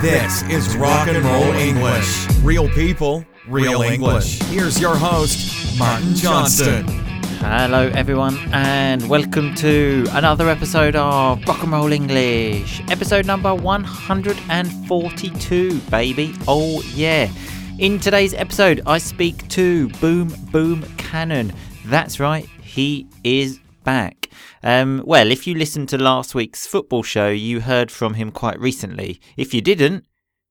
This is Rock and Roll English. Real people, real English. Here's your host, Martin Johnston. Hello, everyone, and welcome to another episode of Rock and Roll English, episode number 142, baby. Oh, yeah. In today's episode, I speak to Boom Boom Cannon. That's right, he is back. Um, well, if you listened to last week's football show, you heard from him quite recently. If you didn't,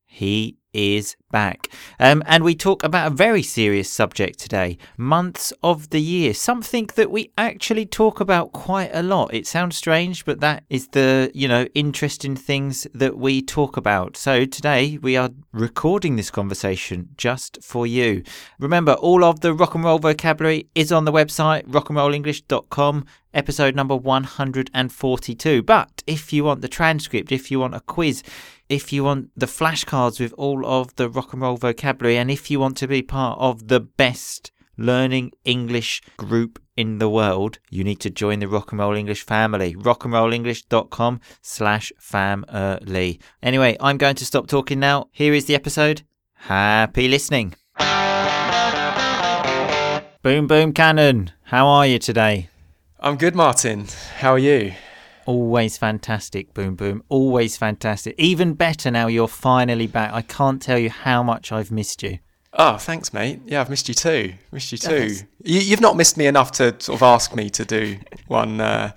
he is back. Um, and we talk about a very serious subject today months of the year, something that we actually talk about quite a lot. It sounds strange, but that is the, you know, interesting things that we talk about. So today we are recording this conversation just for you. Remember, all of the rock and roll vocabulary is on the website rockandrollenglish.com episode number 142. But if you want the transcript, if you want a quiz, if you want the flashcards with all of the rock and roll vocabulary, and if you want to be part of the best learning English group in the world, you need to join the Rock and Roll English family. rockandrollenglish.com slash family. Anyway, I'm going to stop talking now. Here is the episode. Happy listening. Boom, boom, cannon. How are you today? I'm good, Martin. How are you? Always fantastic, Boom Boom. Always fantastic. Even better now you're finally back. I can't tell you how much I've missed you. Oh, thanks, mate. Yeah, I've missed you too. Missed you too. Yes. You, you've not missed me enough to sort of ask me to do one uh,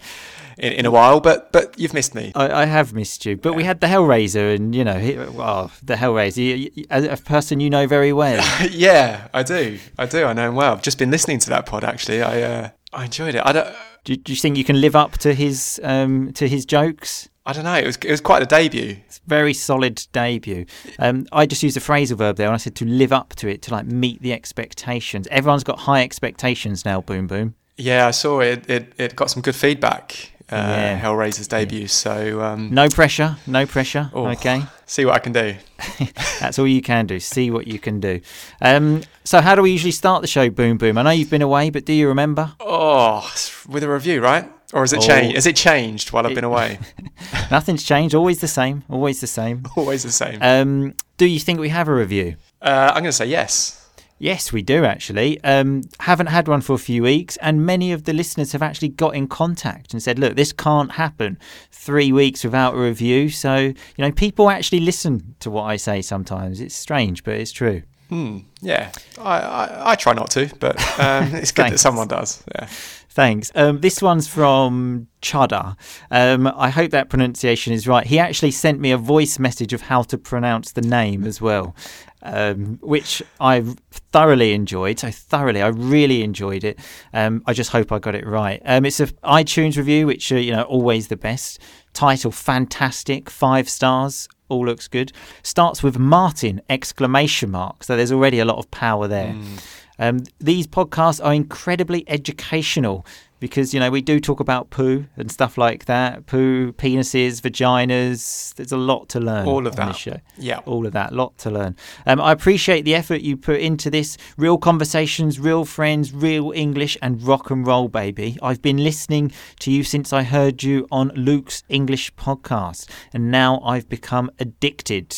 in, in a while, but but you've missed me. I, I have missed you. But yeah. we had the Hellraiser, and you know, he, well, the Hellraiser, a person you know very well. yeah, I do. I do. I know him well. I've just been listening to that pod. Actually, I uh, I enjoyed it. I don't. Do, do you think you can live up to his um, to his jokes? I don't know. It was it was quite a debut. It's very solid debut. Um, I just used a phrasal verb there, and I said to live up to it, to like meet the expectations. Everyone's got high expectations now. Boom, boom. Yeah, I saw it. It, it got some good feedback. Uh, yeah. Hellraiser's debut. Yeah. So um, no pressure, no pressure. Oh, okay, see what I can do. That's all you can do. See what you can do. Um, so how do we usually start the show? Boom, boom. I know you've been away, but do you remember? Oh, with a review, right? Or has it oh. changed? Has it changed while I've been away? Nothing's changed. Always the same. Always the same. Always the same. Um, do you think we have a review? Uh, I'm going to say yes. Yes, we do actually. Um, haven't had one for a few weeks, and many of the listeners have actually got in contact and said, "Look, this can't happen. Three weeks without a review." So you know, people actually listen to what I say sometimes. It's strange, but it's true. Hmm. Yeah, I, I, I try not to, but um, it's good that someone does. Yeah. Thanks. Um, this one's from Chada. Um, I hope that pronunciation is right. He actually sent me a voice message of how to pronounce the name as well um, which I thoroughly enjoyed. So thoroughly, I really enjoyed it. Um, I just hope I got it right. Um, it's an iTunes review, which are you know always the best. Title fantastic, five stars. All looks good. Starts with Martin exclamation mark. So there's already a lot of power there. Mm. Um, these podcasts are incredibly educational because you know we do talk about poo and stuff like that. Poo penises vaginas there's a lot to learn all of that. show. Yeah. All of that lot to learn. Um, i appreciate the effort you put into this. Real conversations real friends real english and rock and roll baby. I've been listening to you since i heard you on luke's english podcast and now i've become addicted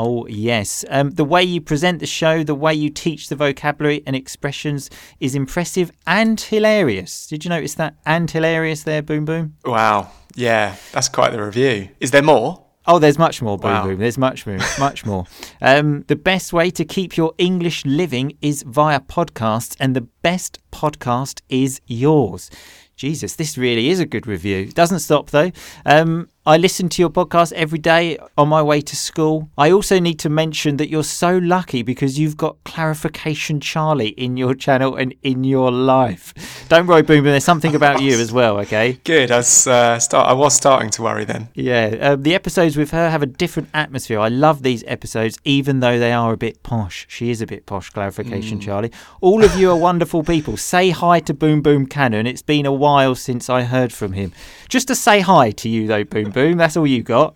Oh, yes. Um, the way you present the show, the way you teach the vocabulary and expressions is impressive and hilarious. Did you notice that? And hilarious there, Boom Boom? Wow. Yeah, that's quite the review. Is there more? Oh, there's much more, Boom wow. Boom. There's much more, much more. Um, the best way to keep your English living is via podcasts, and the best podcast is yours. Jesus, this really is a good review. Doesn't stop though. Um, I listen to your podcast every day on my way to school. I also need to mention that you're so lucky because you've got Clarification Charlie in your channel and in your life. Don't worry, Boom, Boom, there's something about you as well, okay? Good. I was, uh, start, I was starting to worry then. Yeah. Um, the episodes with her have a different atmosphere. I love these episodes, even though they are a bit posh. She is a bit posh, Clarification mm. Charlie. All of you are wonderful people. Say hi to Boom Boom Cannon. It's been a while since I heard from him. Just to say hi to you, though, Boom Boom. That's all you got.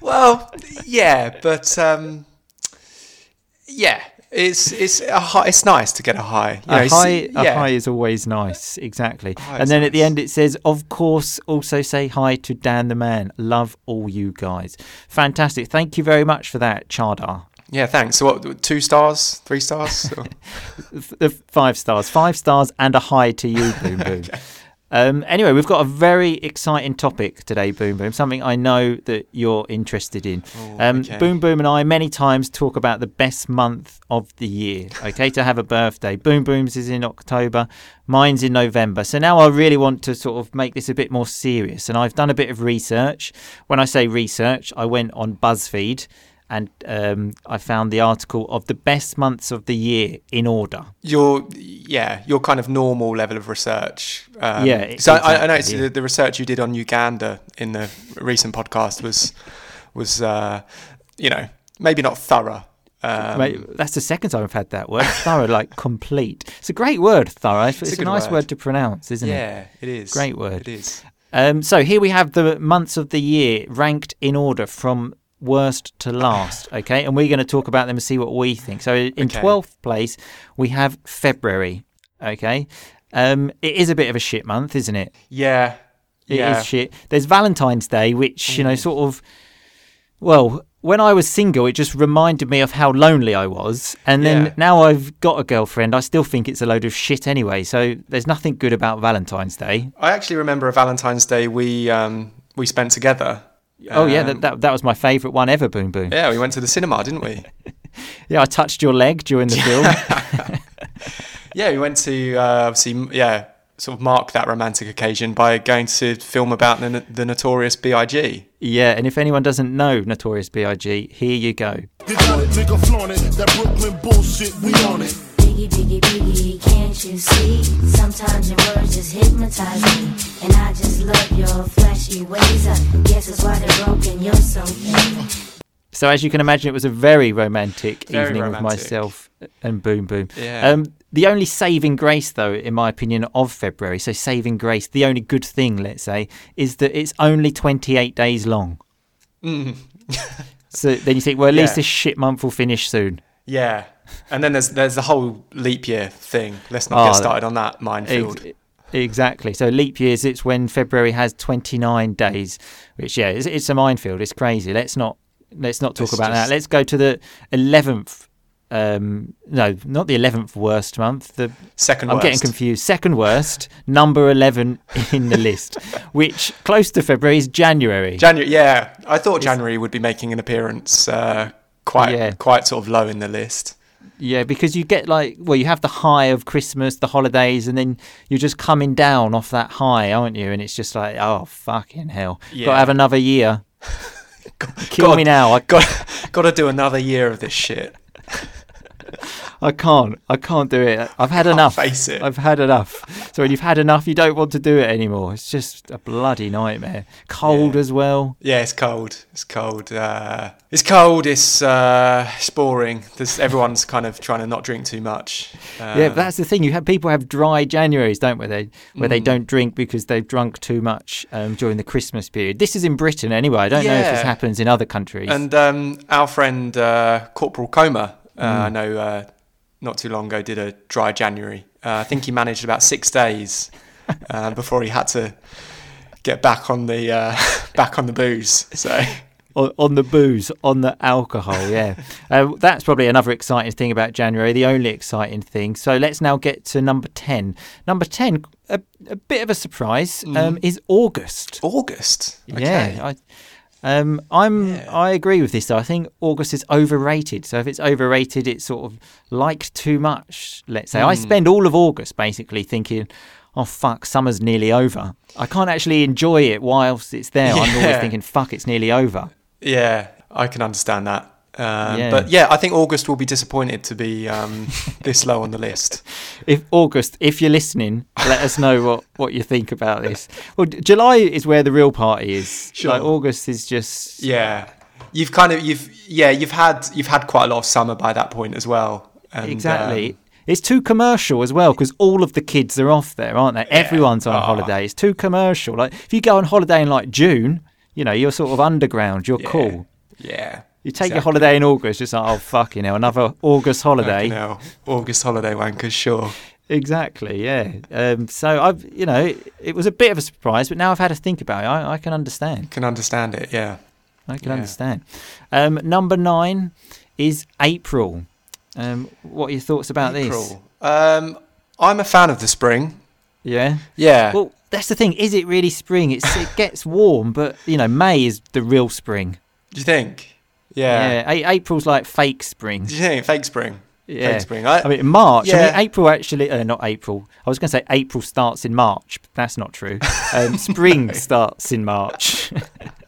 Well, yeah, but um, yeah, It's it's a high, it's nice to get a high. You know, a high, a yeah. high is always nice, exactly. and then at the end it says, "Of course, also say hi to Dan the man. Love all you guys. Fantastic. Thank you very much for that, Chardar. Yeah, thanks. So what? Two stars? Three stars? Five stars, five stars, and a high to you, Boom Boom. Um, anyway, we've got a very exciting topic today, Boom Boom. Something I know that you're interested in. Oh, Um, okay. Boom Boom and I many times talk about the best month of the year. Okay, to have a birthday. Boom Boom's is in October, mine's in November. So now I really want to sort of make this a bit more serious, and I've done a bit of research. When I say research, I went on BuzzFeed. And um, I found the article of the best months of the year in order. your yeah, your kind of normal level of research. Um, Yeah, So I, I noticed yeah. the, the research you did on Uganda in the recent podcast was was uh, you know maybe not thorough. Um, Mate, that's the second time I've had that word. thorough, like complete. It's a great word, thorough. It's, a a, nice word. word. to pronounce, isn't it? yeah, it is Great word. It is. Um, so here we have the months of the year ranked in order from worst to last. Okay, and we're going to talk about them and see what we think. So in Okay. twelfth place we have February. Okay, um, it is a bit of a shit month, isn't it? Yeah, It is yeah. shit. There's Valentine's Day, which you know, Mm. sort of. Well, when I was single, it just reminded me of how lonely I was, and then Yeah. now I've got a girlfriend. I still think it's a load of shit anyway. So there's nothing good about Valentine's Day. I actually remember a Valentine's Day we um, we spent together. Oh yeah, Um, that, that that was my favourite one ever. Boom boom. yeah, we went to the cinema, didn't we? Yeah, I touched your leg during the film. Yeah, we went to uh, obviously yeah sort of mark that romantic occasion by going to film about the, the notorious B.I.G. yeah, and if anyone doesn't know Notorious B.I.G., here you go. You got it, nigga, flaunt it. That Brooklyn bullshit, we on it. Biggie, biggie, biggie, can't you see? Sometimes your words just hypnotize me. And I just love your flashy ways. I guess that's why they're broken. You're so mean. So as you can imagine, it was a very romantic Very evening with myself and Boom Boom. Yeah. Um, the only saving grace, though, in my opinion, of February, so saving grace, the only good thing, let's say, is that it's only 28 days long. so then you think, well, at least this shit month will finish soon. Yeah, and then there's there's the whole leap year thing. Let's not Oh, get started on that minefield. Ex- Exactly. So leap years, it's when February has 29 days, which yeah, it's, it's a minefield. It's crazy. Let's not let's not talk Let's about that. Let's go to the 11th. Um, no, not the 11th worst month. The Second I'm worst. getting confused. Second worst, number 11 in the list, which close to February is January. January, yeah, I thought January would be making an appearance. Uh, quite Yeah. quite sort of low in the list. Yeah, because you get like, well, you have the high of Christmas, the holidays, and then you're just coming down off that high, aren't you? And it's just like, oh, fucking hell. Got to have another year. Kill God. me now. I, Got got to do another year of this shit. I can't. I can't do it. I've had enough. face it. I've had enough. So when you've had enough, you don't want to do it anymore. It's just a bloody nightmare. Cold Yeah. as well. Yeah, it's cold. It's cold. Uh, it's cold. It's uh, it's boring. There's, everyone's kind of trying to not drink too much. Uh, Yeah, but that's the thing. You have people have dry Januaries, don't they? They where Mm. they don't drink because they've drunk too much um, during the Christmas period. This is in Britain anyway. I don't know if this happens in other countries. And um, our friend uh, Corporal Coma, uh, Mm. I know uh, not too long ago, did a dry January. Uh, I think he managed about six days uh, before he had to get back on the uh, back on the booze. So on, on the booze, on the alcohol. Yeah, uh, that's probably another exciting thing about January. The only exciting thing. So let's now get to number ten. Number ten, a, a bit of a surprise, um, is August. August. Okay. Yeah, I, um, I'm. Yeah. I agree with this. Though I think August is overrated. So if it's overrated, it's sort of liked too much. Let's say Hmm. I spend all of August basically thinking. Oh fuck! Summer's nearly over. I can't actually enjoy it whilst it's there. I'm always thinking, "Fuck, it's nearly over." Yeah, I can understand that. Um, Yeah. But yeah, I think August will be disappointed to be um, this low on the list. If August, if you're listening, let us know what, what you think about this. Well, July is where the real party is. Sure. Like August is just Yeah, you've kind of you've yeah you've had you've had quite a lot of summer by that point as well. And, exactly. um, it's too commercial as well because all of the kids are off there, aren't they? Everyone's on Ah. holiday. It's too commercial. Like if you go on holiday in like June, you know, you're sort of underground. You're yeah, cool. Yeah. You take your holiday in August, just like, oh, fucking hell, another August holiday. August holiday wankers, sure. Exactly, yeah. Um, so I've, you know, it, it was a bit of a surprise, but now I've had to think about it. I, I can understand. Can understand it, yeah. I can Yeah. understand. Um, number nine is April. Um, what are your thoughts about this? April. Um, I'm a fan of the spring. Yeah. Yeah. Well, that's the thing. Is it really spring? It's, it gets warm, but you know, May is the real spring. Do you think? Yeah. Yeah. A- April's like fake spring. Think fake spring? Yeah. Fake spring. I, I mean, March. I Yeah. mean, April actually. Uh, not April. I was going to say April starts in March. But that's not true. Um, spring starts in March.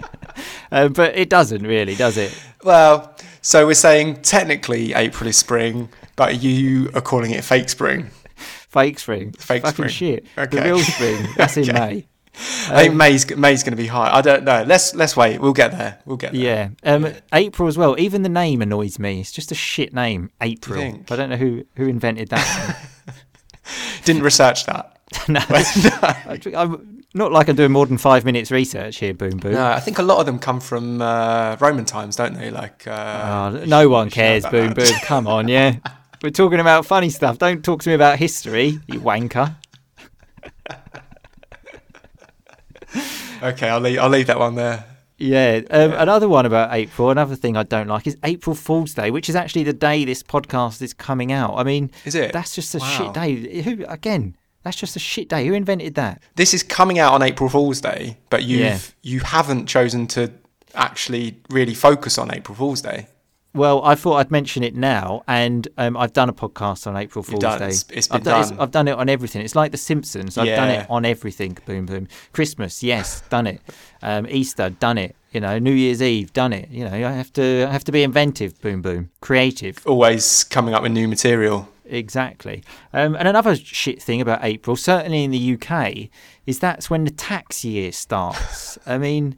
uh, but it doesn't really, does it? well, so we're saying technically April is spring, but you are calling it fake spring. Fake spring. Fake Fucking spring. shit. The real spring. That's in Okay. May. I think May's May's going to be high. I don't know. Let's let's wait. We'll get there. We'll get there. Yeah. Um, April as well. Even the name annoys me. It's just a shit name. April. I don't know who, who invented that. Didn't research that. no. I- I'm not like I'm doing more than five minutes research here, Boom Boom. No, I think a lot of them come from uh, Roman times, don't they? Like uh, Oh, no one cares, Boom that. Boom. Come on, yeah. We're talking about funny stuff. Don't talk to me about history, you wanker. okay, I'll leave I'll leave that one there. Yeah. Um, Another one about April, another thing I don't like is April Fool's Day, which is actually the day this podcast is coming out. I mean, Is it? That's just a Wow. shit day. Who again? That's just a shit day. Who invented that? This is coming out on April Fool's Day, but you've Yeah. you haven't chosen to actually really focus on April Fool's Day. Well, I thought I'd mention it now, and um, I've done a podcast on April Fool's done. Day. It's- it's been I've, done, done. I've done it on everything. It's like The Simpsons. I've done it on everything. Boom, boom. Christmas, yes, done it. Um, Easter, done it. You know, New Year's Eve, done it. You know, I have to, I have to be inventive. Boom, boom, creative. Always coming up with new material. Exactly. Um, and another shit thing about April, certainly in the UK, is that's when the tax year starts. I mean,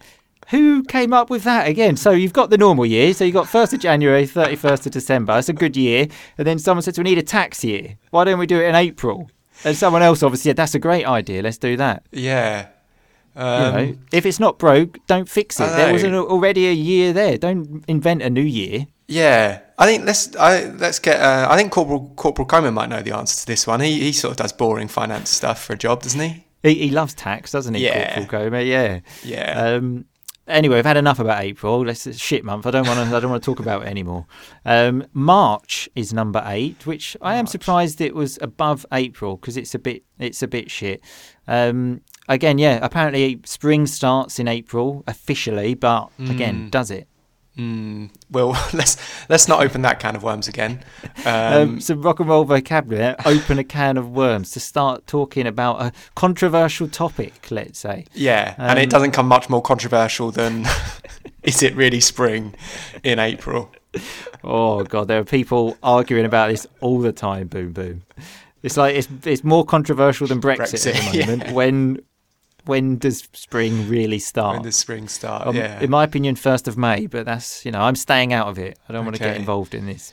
who came up with that again? So you've got the normal year. So you've got 1st of January, 31st of December. That's a good year. And then someone said, we need a tax year. Why don't we do it in April? And someone else obviously said, that's a great idea. Let's do that. Yeah. You Um, know, if it's not broke, don't fix it. There was an, already a year there. Don't invent a new year. Yeah, I think let's I, let's get. Uh, I think Corporal Corporal Coleman might know the answer to this one. He he sort of does boring finance stuff for a job, doesn't he? He, he loves tax, doesn't he? Yeah. Corporal? Yeah. Yeah. Um, anyway, we've had enough about April. Let's it's a shit month. I don't want to. I don't want to talk about it anymore. Um, March is number eight, which I am surprised it was above April because it's a bit. It's a bit shit. Um, again, yeah. Apparently, spring starts in April officially, but again, does it? Mm, well, let's let's not open that can of worms again. Um, Um, some rock and roll vocabulary. Open a can of worms to start talking about a controversial topic. Let's say. yeah, and um, it doesn't come much more controversial than is it really spring in April? Oh god, there are people arguing about this all the time. Boom, boom. It's like it's it's more controversial than Brexit, at the moment. yeah. When when does spring really start? When does spring start? Um, yeah. In my opinion, first of May, but that's you know I'm staying out of it. I don't want to get involved in this.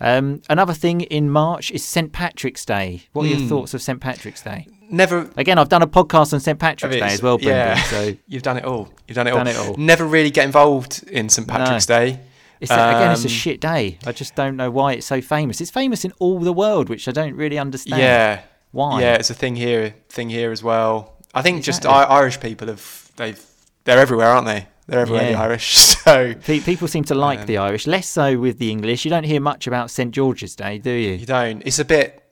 Um, another thing in March is St Patrick's Day. What are your Hmm. thoughts of St Patrick's Day? Never. Again, I've done a podcast on St Patrick's I mean, Day as well, Brendan. yeah. So You've done it all. You've done it Done all. it all. Never really get involved in St Patrick's Day. it's a, again, it's a Um, shit day. I just don't know why it's so famous. It's famous in all the world, which I don't really understand. Yeah. Why? Yeah, it's a thing here, thing here as well. I think just Exactly. I- Irish people have they've they're everywhere, aren't they? They're everywhere, the Irish. So Pe- People seem to like Um, the Irish, less so with the English. You don't hear much about St George's Day, do you? you don't. It's a bit.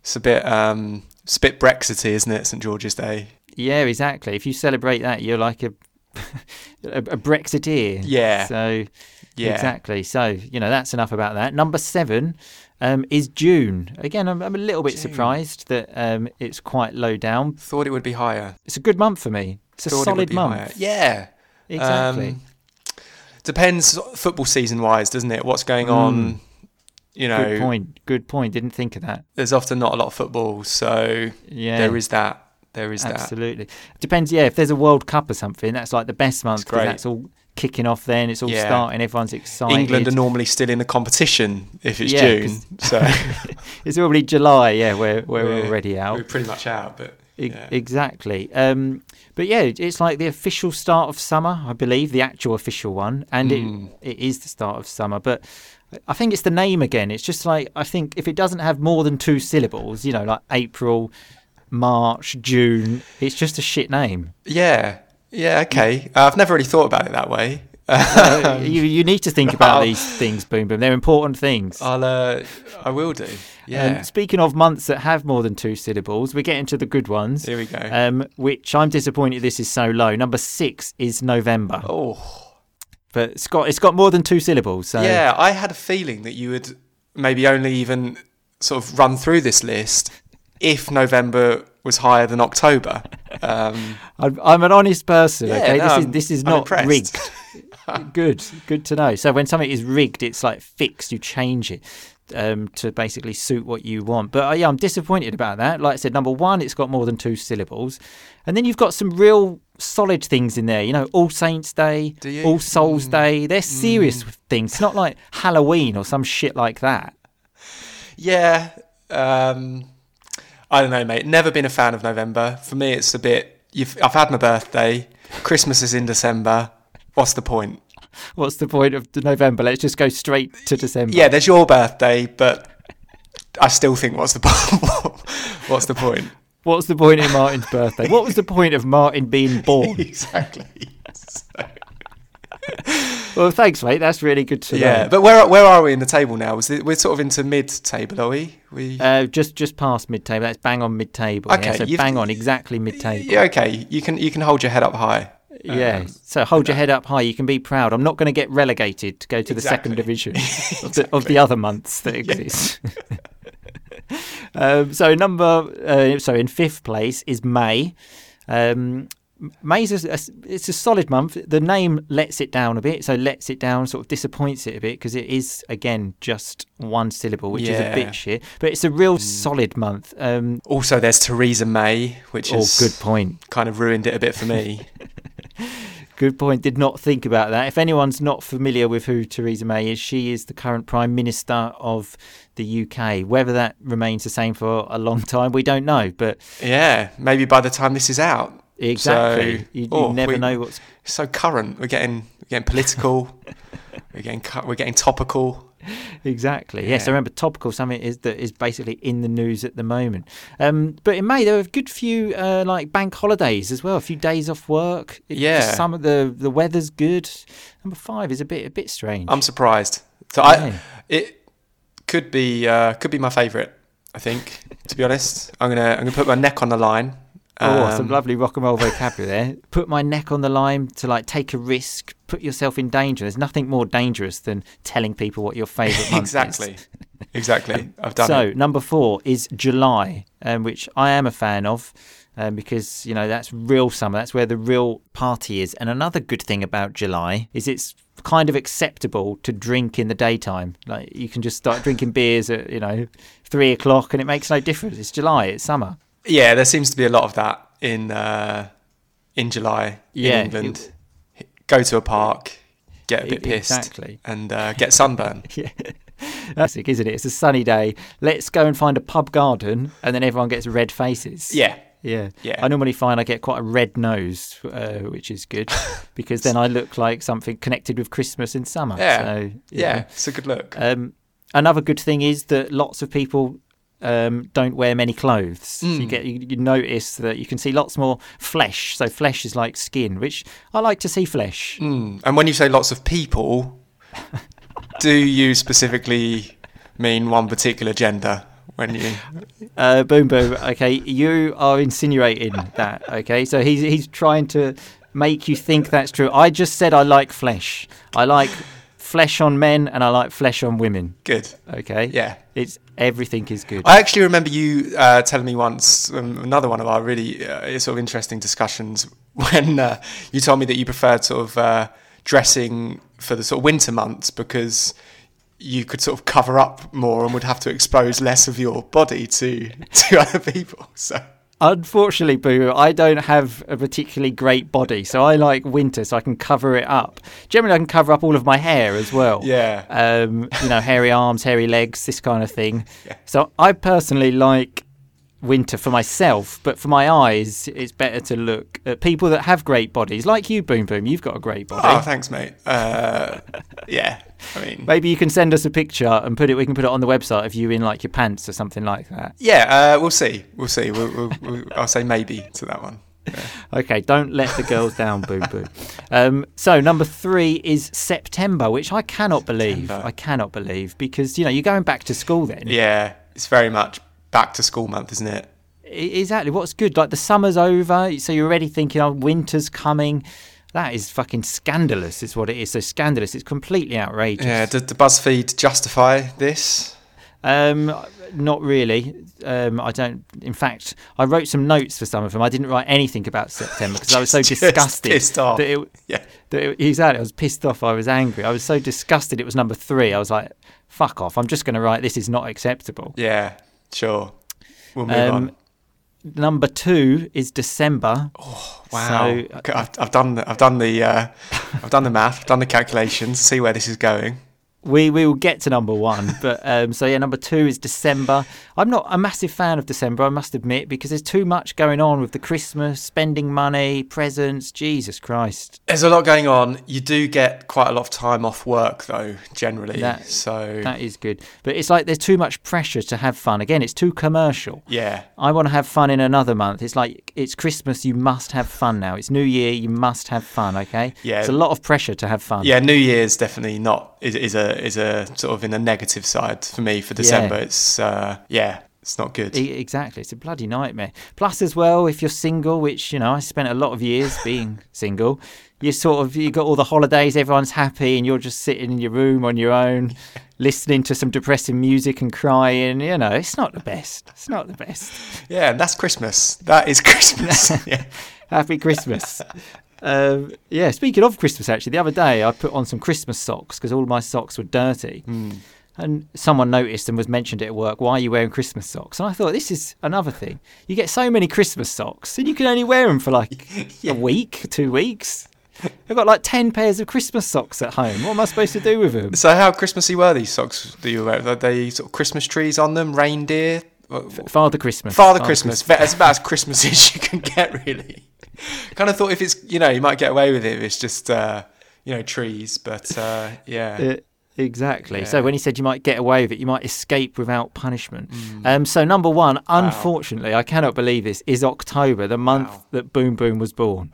It's a bit. Um, it's a bit Brexity, isn't it? St George's Day. Yeah, exactly. If you celebrate that, you're like a a, a Brexiteer. Yeah. So Yeah. exactly. So you know that's enough about that. Number seven um, is June. Again, I'm, I'm a little bit June. surprised that um, it's quite low down. Thought it would be higher. It's a good month for me. It's a Thought it solid be month. higher. Yeah. Exactly. Um, depends football season wise, doesn't it? What's going on? You know, Mm. good point. Good point. Didn't think of that. there's often not a lot of football, so Yeah. there is that. There is that. Absolutely. Depends, yeah, if there's a World Cup or something, that's like the best month 'cause great. that's all kicking off then, it's all Yeah. starting, everyone's excited. England are normally still in the competition if it's Yeah, June, so it's probably July, yeah, where, where we're We're- already out. we're pretty much out. But E- yeah. Exactly. Um, but yeah, it's like the official start of summer, I believe, the actual official one, and Hmm. it, it is the start of summer. But I think it's the name again. It's just like I think if it doesn't have more than two syllables, you know, like April, March, June, it's just a shit name. Yeah, yeah, okay. Uh, I've never really thought about it that way. Uh, you you need to think about these things, Boom Boom. They're important things. I'll, uh, I will do. Yeah. And speaking of months that have more than two syllables, we're getting to the good ones. Here we go. Um, which I'm disappointed this is so low. Number six is November, oh, but it's got it's got more than two syllables. So yeah. I had a feeling that you would maybe only even sort of run through this list if November was higher than October. Um, I'm, I'm an honest person. Yeah, okay, no, this is this is I'm not impressed. rigged. good, good to know. So when something is rigged, it's like fixed. You change it um, to basically suit what you want. But uh, yeah, I'm disappointed about that. Like I said, number one, it's got more than two syllables, and then you've got some real solid things in there. You know, All Saints Day, All Souls Day. They're serious things. It's not like Halloween or some shit like that. yeah. Um, I don't know, mate. Never been a fan of November. For me, it's a bit. You've, I've had my birthday. Christmas is in December. What's the point? What's the point of November? Let's just go straight to December. Yeah, there's your birthday, but I still think what's the po- what's the point? What's the point in Martin's birthday? What was the point of Martin being born? Exactly. Well, thanks, mate. That's really good to yeah, know. Yeah, but where where are we in the table now? Was it, we're sort of into mid table, are we? We Uh, just just past mid table. That's bang on mid table. yeah, Okay, so you've- bang on exactly mid table. yeah, okay. You can you can hold your head up high. Yeah. So hold your head up high. You can be proud. I'm not going to get relegated to go to the second Exactly. division of, the, of the other months that exist. um, so number uh, so in fifth place is May. Um, May's a, a- it's a solid month. The name lets it down a bit, so lets it down, sort of disappoints it a bit because it is again just one syllable, which is a bit shit. But it's a real solid month. Um, Also, there's Theresa May, which is. oh, has good point. kind of ruined it a bit for me. Good point. Did not think about that. If anyone's not familiar with who Theresa May is, she is the current Prime Minister of the UK. Whether that remains the same for a long time, we don't know. But yeah, maybe by the time this is out. Exactly, So- you, you oh, never we- know what's. So current. We're getting we're getting political. we're getting we're getting topical. Exactly. Yes, I remember topical something is that is basically in the news at the moment. Um, but in May there were a good few uh, like bank holidays as well. A few days off work. It- Yeah. Some of the the weather's good. Number five is a bit a bit strange. I'm surprised. So Yeah. I it could be uh, could be my favourite. I think to be honest, I'm gonna I'm gonna put my neck on the line. Oh, some Um, lovely rock and roll vocabulary there. Put my neck on the line to like take a risk, put yourself in danger. There's nothing more dangerous than telling people what your favourite month exactly, is. exactly. I've done so it. number four is July, um, which I am a fan of. Um, because you know that's real summer. That's where the real party is. And another good thing about July is it's kind of acceptable to drink in the daytime. Like you can just start drinking beers at you know three o'clock, and it makes no difference. It's July. It's summer. Yeah, there seems to be a lot of that in uh, in July Yeah, in England. Go to a park, get a bit pissed, exactly. and uh, get sunburn. Yeah. That's it, isn't it? It's a sunny day. Let's go and find a pub garden, and then everyone gets red faces. yeah, Yeah. Yeah. I normally find I get quite a red nose, uh, which is good because then I look like something connected with Christmas in summer. Yeah. So, yeah, it's a good look. Um, another good thing is that lots of people um, don't wear many clothes. You Mm. get you, you notice that you can see lots more flesh. So flesh is like skin, which I like to see flesh. Mm. And when you say lots of people, do you specifically mean one particular gender? When you Uh, boom, boom. Okay, you are insinuating that. Okay, so he's he's trying to make you think that's true. I just said I like flesh. I like flesh on men, and I like flesh on women. good, Okay. yeah. It's everything is good. I actually remember you uh, telling me once um, another one of our really uh, sort of interesting discussions when uh, you told me that you preferred sort of uh, dressing for the sort of winter months because you could sort of cover up more and would have to expose less of your body to to other people. So Unfortunately, Boo, I don't have a particularly great body, so I like winter, so I can cover it up. Generally, I can cover up all of my hair as well. yeah, Um, you know, hairy arms, hairy legs, this kind of thing. Yeah. So I personally like winter for myself, but for my eyes, it's better to look at people that have great bodies, like you, Boom Boom. You've got a great body. Oh, thanks, mate. Uh, yeah, I mean, Maybe you can send us a picture and put it. We can put it on the website of you in like your pants or something like that. yeah, uh, we'll see. We'll see. We'll, we'll, we'll, I'll say maybe to that one. Okay, don't let the girls down, Boom Boom. Um, so number three is September, which I cannot believe. September. I cannot believe because you know you're going back to school then. Yeah, it's very much back to school month, isn't it? Exactly. What's good? Like the summer's over, so you're already thinking, oh, winter's coming. That is fucking scandalous, is what it is. So scandalous. It's completely outrageous. Yeah. Did the BuzzFeed justify this? Um, not really. Um, I don't. In fact, I wrote some notes for some of them. I didn't write anything about September because I was so disgusted. pissed off. That it, Yeah. that it, exactly. I was pissed off. I was angry. I was so disgusted. It was number three. I was like, "Fuck off!" I'm just going to write. This is not acceptable. Yeah. Sure. We'll move Um, on. Number two is December. Wow. so- I've, I've done. The, I've done the. Uh, I've done the math. I've done the calculations. See where this is going. We we will get to number one, but um, so yeah, number two is December. I'm not a massive fan of December, I must admit, because there's too much going on with the Christmas, spending money, presents. Jesus Christ. There's a lot going on. You do get quite a lot of time off work, though. Generally, That- so That is good. But it's like there's too much pressure to have fun. Again, it's too commercial. yeah, I want to have fun in another month. It's like it's Christmas, you must have fun now. It's New Year, you must have fun, okay? Yeah. It's a lot of pressure to have fun. yeah. New Year's definitely not is, is a is a sort of in a negative side for me for December. It's uh, yeah, it's not good. Exactly, it's a bloody nightmare. Plus, as well, if you're single, which you know, I spent a lot of years being single. You sort of you got all the holidays, everyone's happy, and you're just sitting in your room on your own, listening to some depressing music and crying. You know, it's not the best. It's not the best. Yeah, and that's Christmas. That is Christmas. yeah. Happy Christmas. Um, yeah, speaking of Christmas, actually, the other day I put on some Christmas socks because all my socks were dirty. And someone noticed and was mentioned it at work, why are you wearing Christmas socks? And I thought, this is another thing. You get so many Christmas socks and you can only wear them for like a week, two weeks. I've got like 10 pairs of Christmas socks at home. What am I supposed to do with them? So how Christmassy were these socks that you wear? Are they sort of Christmas trees on them? Reindeer? Father Christmas. Father Christmas. Ve- It's about as Christmas as you can get, really. kind of thought if it's you know you might get away with it if it's just uh, you know trees, but uh, yeah. Uh, exactly. Yeah. So when he said you might get away with it, you might escape without punishment. Mm. Um, so number one, unfortunately, I cannot believe this is October, the month Wow. that Boom Boom was born.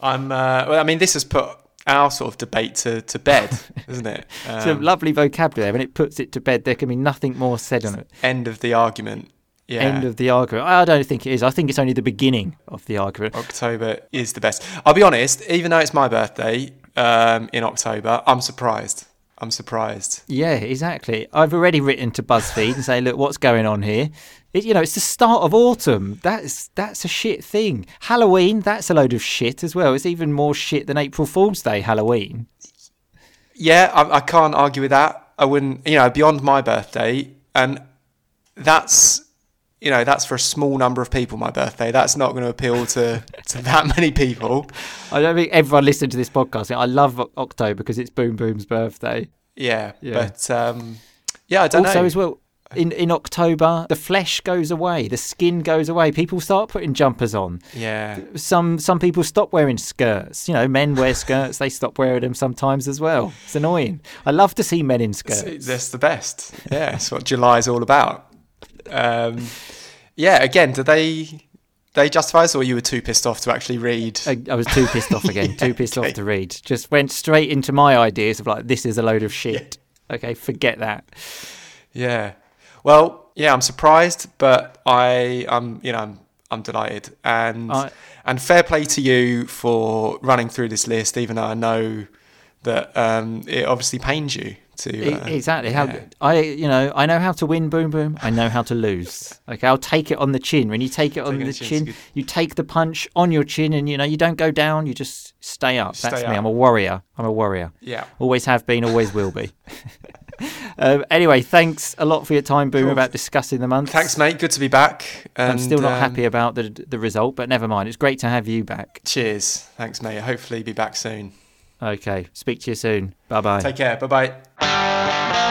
I'm. Uh, well, I mean, this has put our sort of debate to, to bed, isn't it? It's a Um, lovely vocabulary. When it puts it to bed, there can be nothing more said on it. end of the argument. Yeah. End of the argument. I don't think it is. I think it's only the beginning of the argument. October is the best. I'll be honest, even though it's my birthday um, in October, I'm surprised. I'm surprised. Yeah, exactly. I've already written to BuzzFeed and say, look, what's going on here? It, you know, it's the start of autumn. That's that's a shit thing. Halloween, that's a load of shit as well. It's even more shit than April Fool's Day. Halloween. Yeah, I, I can't argue with that. I wouldn't, you know, beyond my birthday, and that's, you know, that's for a small number of people. My birthday. That's not going to appeal to to that many people. I don't think everyone listening to this podcast. I love O- October because it's Boom Boom's birthday. Yeah, Yeah. but um, yeah, I don't also, know. as well, in in October, the flesh goes away, the skin goes away. People start putting jumpers on. Yeah, Some some people stop wearing skirts. You know, men wear skirts. they stop wearing them sometimes as well. It's annoying. I love to see men in skirts. It's- that's the best. Yeah, that's what July's all about. Um, yeah, again, do they they justify us, or you were too pissed off to actually read? I, I was too pissed off again. too pissed okay. off to read. Just went straight into my ideas of like, this is a load of shit. Okay, forget that. Yeah. Well, yeah, I'm surprised, but I, I'm, you know, I'm, I'm delighted, and and fair play to you for running through this list, even though I know that um, it obviously pains you to. Uh, exactly. How yeah. I, you know, I know how to win. Boom, boom. I know how to lose. Okay, I'll take it on the chin. When you take it on the chin, chin, you take the punch on your chin, and you know you don't go down. You just stay up. That's Stay me. I'm a warrior. I'm a warrior. Yeah. Always have been. Always will be. um, anyway, thanks a lot for your time, Boom, Cool. about discussing the month. Thanks, mate. Good to be back. I'm still not um, happy about the the result, but never mind. It's great to have you back. Cheers. Thanks, mate. Hopefully, be back soon. Okay, speak to you soon. Bye bye. Take care. Bye bye.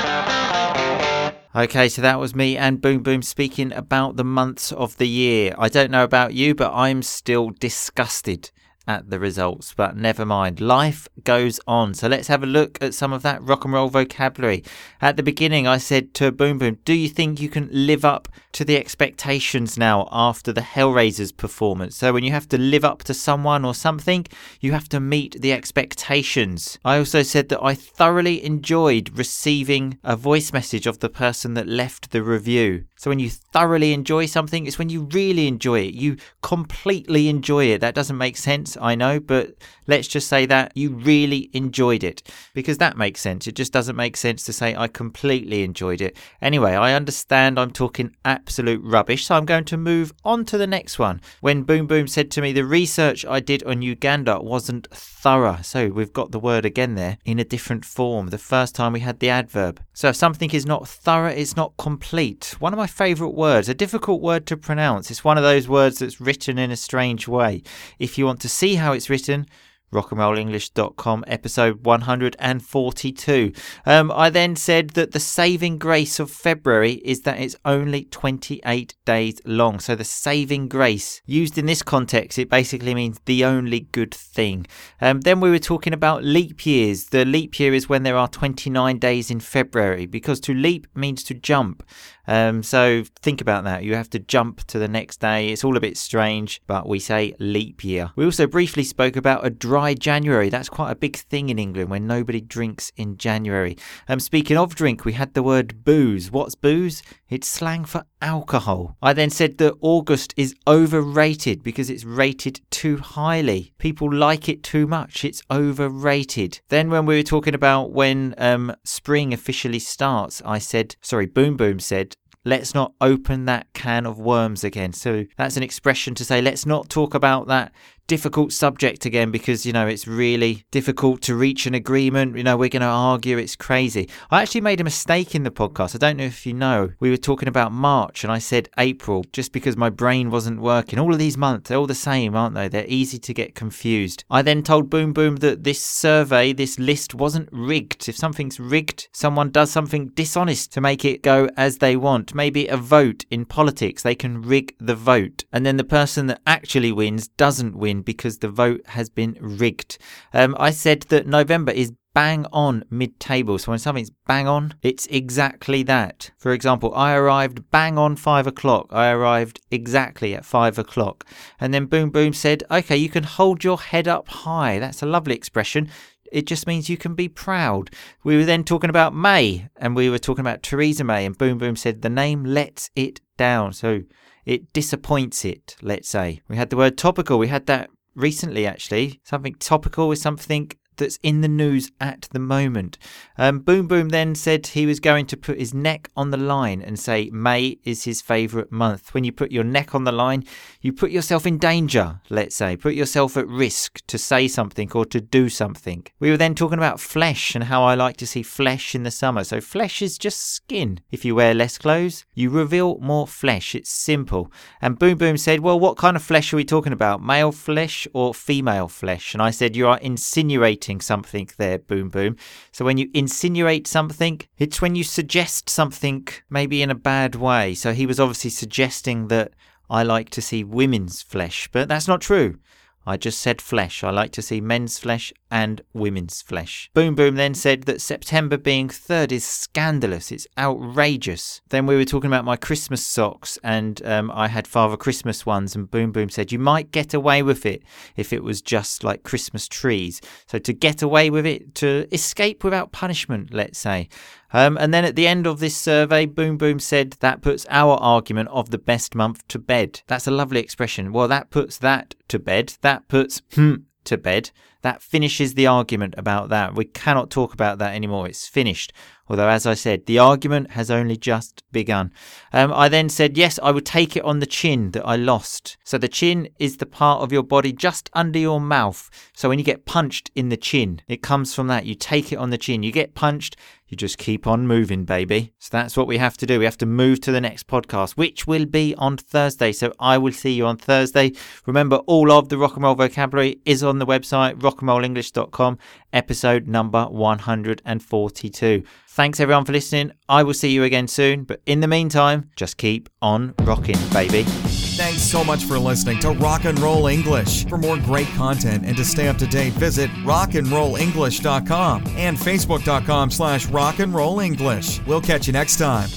Okay, so that was me and Boom Boom speaking about the months of the year. I don't know about you, but I'm still disgusted at the results, but never mind. Life goes on. So let's have a look at some of that rock and roll vocabulary. At the beginning, I said to Boom Boom, Do you think you can live up to the expectations now after the Hellraisers performance? So when you have to live up to someone or something, you have to meet the expectations. I also said that I thoroughly enjoyed receiving a voice message of the person that left the review. So when you thoroughly enjoy something, it's when you really enjoy it. You completely enjoy it. That doesn't make sense, I know, but let's just say that you really enjoyed it because that makes sense. It just doesn't make sense to say I completely enjoyed it. Anyway, I understand I'm talking absolute rubbish, so I'm going to move on to the next one. When Boom Boom said to me the research I did on Uganda wasn't thorough, so we've got the word again there in a different form. The first time we had the adverb. So if something is not thorough, it's not complete. One of my favourite words, a difficult word to pronounce. It's one of those words that's written in a strange way. If you want to see how it's written, rockandrollenglish.com episode 142 um, i then said that the saving grace of february is that it's only 28 days long. So the saving grace used in this context it basically means the only good thing. Um, then we were talking about leap years. The leap year is when there are 29 days in february because to leap means to jump um, so think about that. You have to jump to the next day. It's all a bit strange, but we say leap year. We also briefly spoke about a dry January. That's quite a big thing in England when nobody drinks in January. Um, speaking of drink, we had the word booze. What's booze? It's slang for alcohol. I then said that August is overrated because it's rated too highly. People like it too much. It's overrated. Then when we were talking about when um, spring officially starts, I said, sorry, Boom Boom said, let's not open that can of worms again. So that's an expression to say, let's not talk about that difficult subject again because you know it's really difficult to reach an agreement. You know we're going to argue it's crazy. I actually made a mistake in the podcast. I don't know if you know. We were talking about march and i said april just because my brain wasn't working. All of these months they're all the same aren't they? They're easy to get confused. I then told boom boom that this survey this list wasn't rigged. If something's rigged someone does something dishonest to make it go as they want. Maybe a vote in politics they can rig the vote. And then the person that actually wins doesn't win because the vote has been rigged. Um, I said that November is bang on mid table. So when something's bang on, it's exactly that. For example, I arrived bang on five o'clock. I arrived exactly at five o'clock. And then Boom Boom said, okay, you can hold your head up high. That's a lovely expression. It just means you can be proud. We were then talking about May and we were talking about Theresa May, and Boom Boom said the name lets it down. So it disappoints it, let's say. We had the word topical. We had that recently, actually. Something topical is something that's in the news at the moment. Um, Boom Boom then said he was going to put his neck on the line and say May is his favourite month. When you put your neck on the line, you put yourself in danger, let's say, put yourself at risk to say something or to do something. We were then talking about flesh and how I like to see flesh in the summer. So, flesh is just skin. If you wear less clothes, you reveal more flesh. It's simple. And Boom Boom said, Well, what kind of flesh are we talking about? Male flesh or female flesh? And I said, You are insinuating something there, Boom Boom. So when you insinuate something, it's when you suggest something maybe in a bad way. So he was obviously suggesting that I like to see women's flesh, but that's not true. I just said flesh. I like to see men's flesh and women's flesh. Boom Boom then said that September being third is scandalous. It's outrageous. Then we were talking about my Christmas socks, and um, I had Father Christmas ones, and Boom Boom said you might get away with it if it was just like Christmas trees. So to get away with it, to escape without punishment, let's say. Um, and then at the end of this survey, Boom Boom said that puts our argument of the best month to bed. That's a lovely expression. Well, that puts that to bed. That puts hmm to bed. That finishes the argument about that. We cannot talk about that anymore. It's finished. Although, as I said, the argument has only just begun. Um, I then said, yes, I would take it on the chin that I lost. So the chin is the part of your body just under your mouth. So when you get punched in the chin, it comes from that. You take it on the chin. You get punched, you just keep on moving, baby. So that's what we have to do. We have to move to the next podcast, which will be on Thursday. So I will see you on Thursday. Remember, all of the rock and roll vocabulary is on the website, rockandrollenglish.com, episode number 142. Thanks everyone for listening. I will see you again soon, but in the meantime, just keep on rocking, baby. Thanks so much for listening to Rock and Roll English. For more great content and to stay up to date, visit rockandrollenglish.com and facebook.com slash rockandrollenglish. We'll catch you next time.